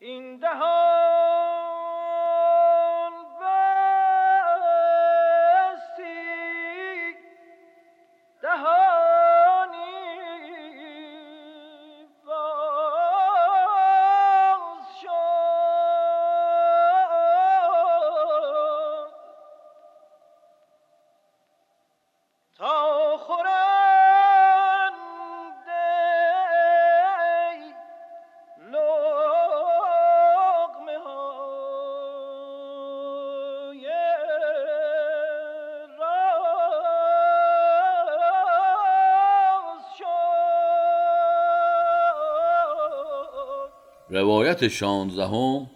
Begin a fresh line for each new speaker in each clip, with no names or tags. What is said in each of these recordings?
این دهان
روایت شانزدهم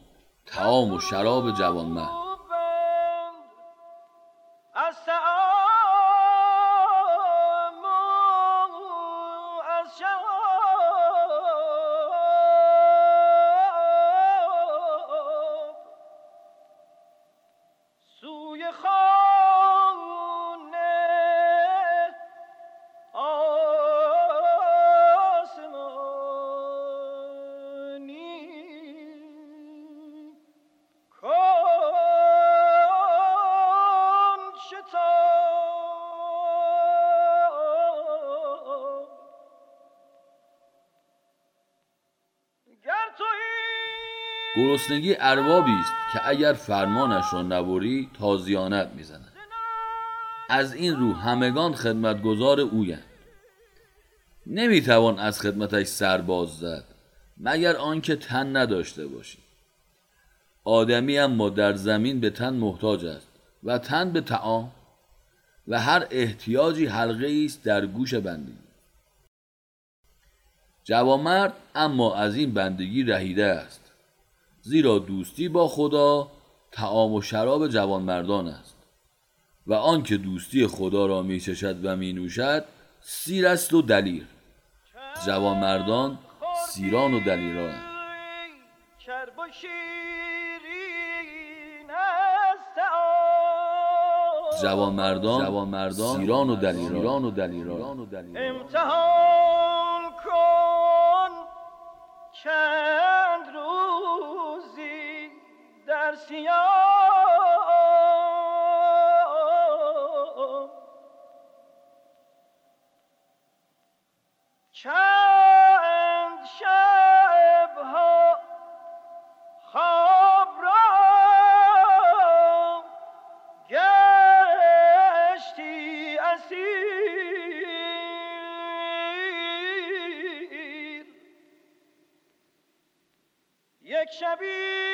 تعام و شراب جوانمرد.
سوی
گرسنگی اربابی است که اگر فرمانش را نبری تازیانت می‌زند. از این رو همگان خدمتگزار اویند. نمی‌توان از خدمتش سرباز زد مگر آنکه تن نداشته باشی. آدمی اما در زمین به تن محتاج است و تن به تعام و هر احتیاجی حلقه است در گوش بندگی جوانمرد اما از این بندگی رهیده است. زیرا دوستی با خدا تعام و شراب جوانمردان است. و آنکه دوستی خدا را می چشد و می نوشد سیر است و دلیر. جوانمردان سیران و دلیران. جوانمردان جوانمردان سیران و دلیران سیران و دلیران.
امتحان کن اسیر یک شبی